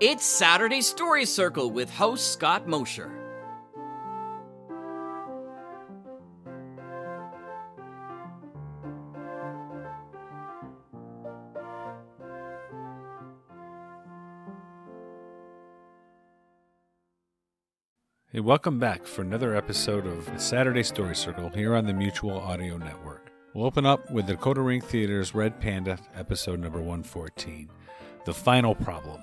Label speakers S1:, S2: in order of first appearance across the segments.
S1: It's Saturday Story Circle with host Scott Mosher.
S2: Hey, welcome back for another episode of the Saturday Story Circle here on the Mutual Audio Network. We'll open up with the Decoder Ring Theater's Red Panda, episode number 114 The Final Problem.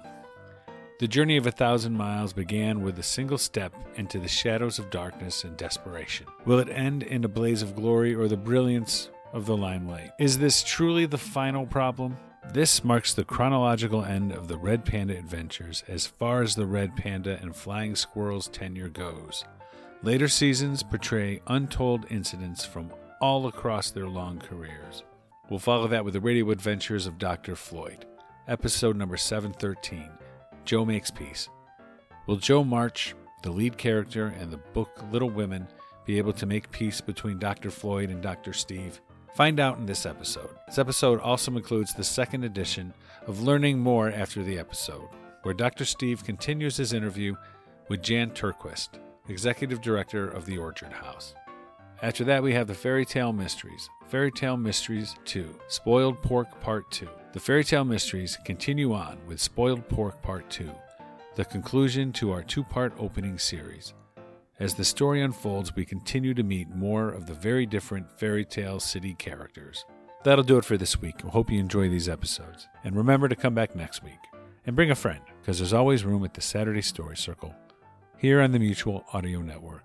S2: The journey of a thousand miles began with a single step into the shadows of darkness and desperation. Will it end in a blaze of glory or the brilliance of the limelight? Is this truly the final problem? This marks the chronological end of the Red Panda adventures as far as the Red Panda and Flying Squirrel's tenure goes. Later seasons portray untold incidents from all across their long careers. We'll follow that with the radio adventures of Dr. Floyd, episode number 713 Jo Makes Peace. Will Jo March, the lead character and the book Little Women, be able to make peace between Dr. Floyd and Dr. Steve? Find out in this episode. This episode also includes the second edition of Learning More After the Episode, where Dr. Steve continues his interview with Jan Turnquist, Executive Director of the Orchard House. After that, we have the Fairy Tale Mysteries, Fairy Tale Mysteries 2, Spoiled Pork Part 2. The Fairy Tale Mysteries continue on with Spoiled Pork Part 2, the conclusion to our two part opening series. As the story unfolds, we continue to meet more of the very different fairy tale city characters. That'll do it for this week. I hope you enjoy these episodes. And remember to come back next week and bring a friend, because there's always room at the Saturday Story Circle here on the Mutual Audio Network.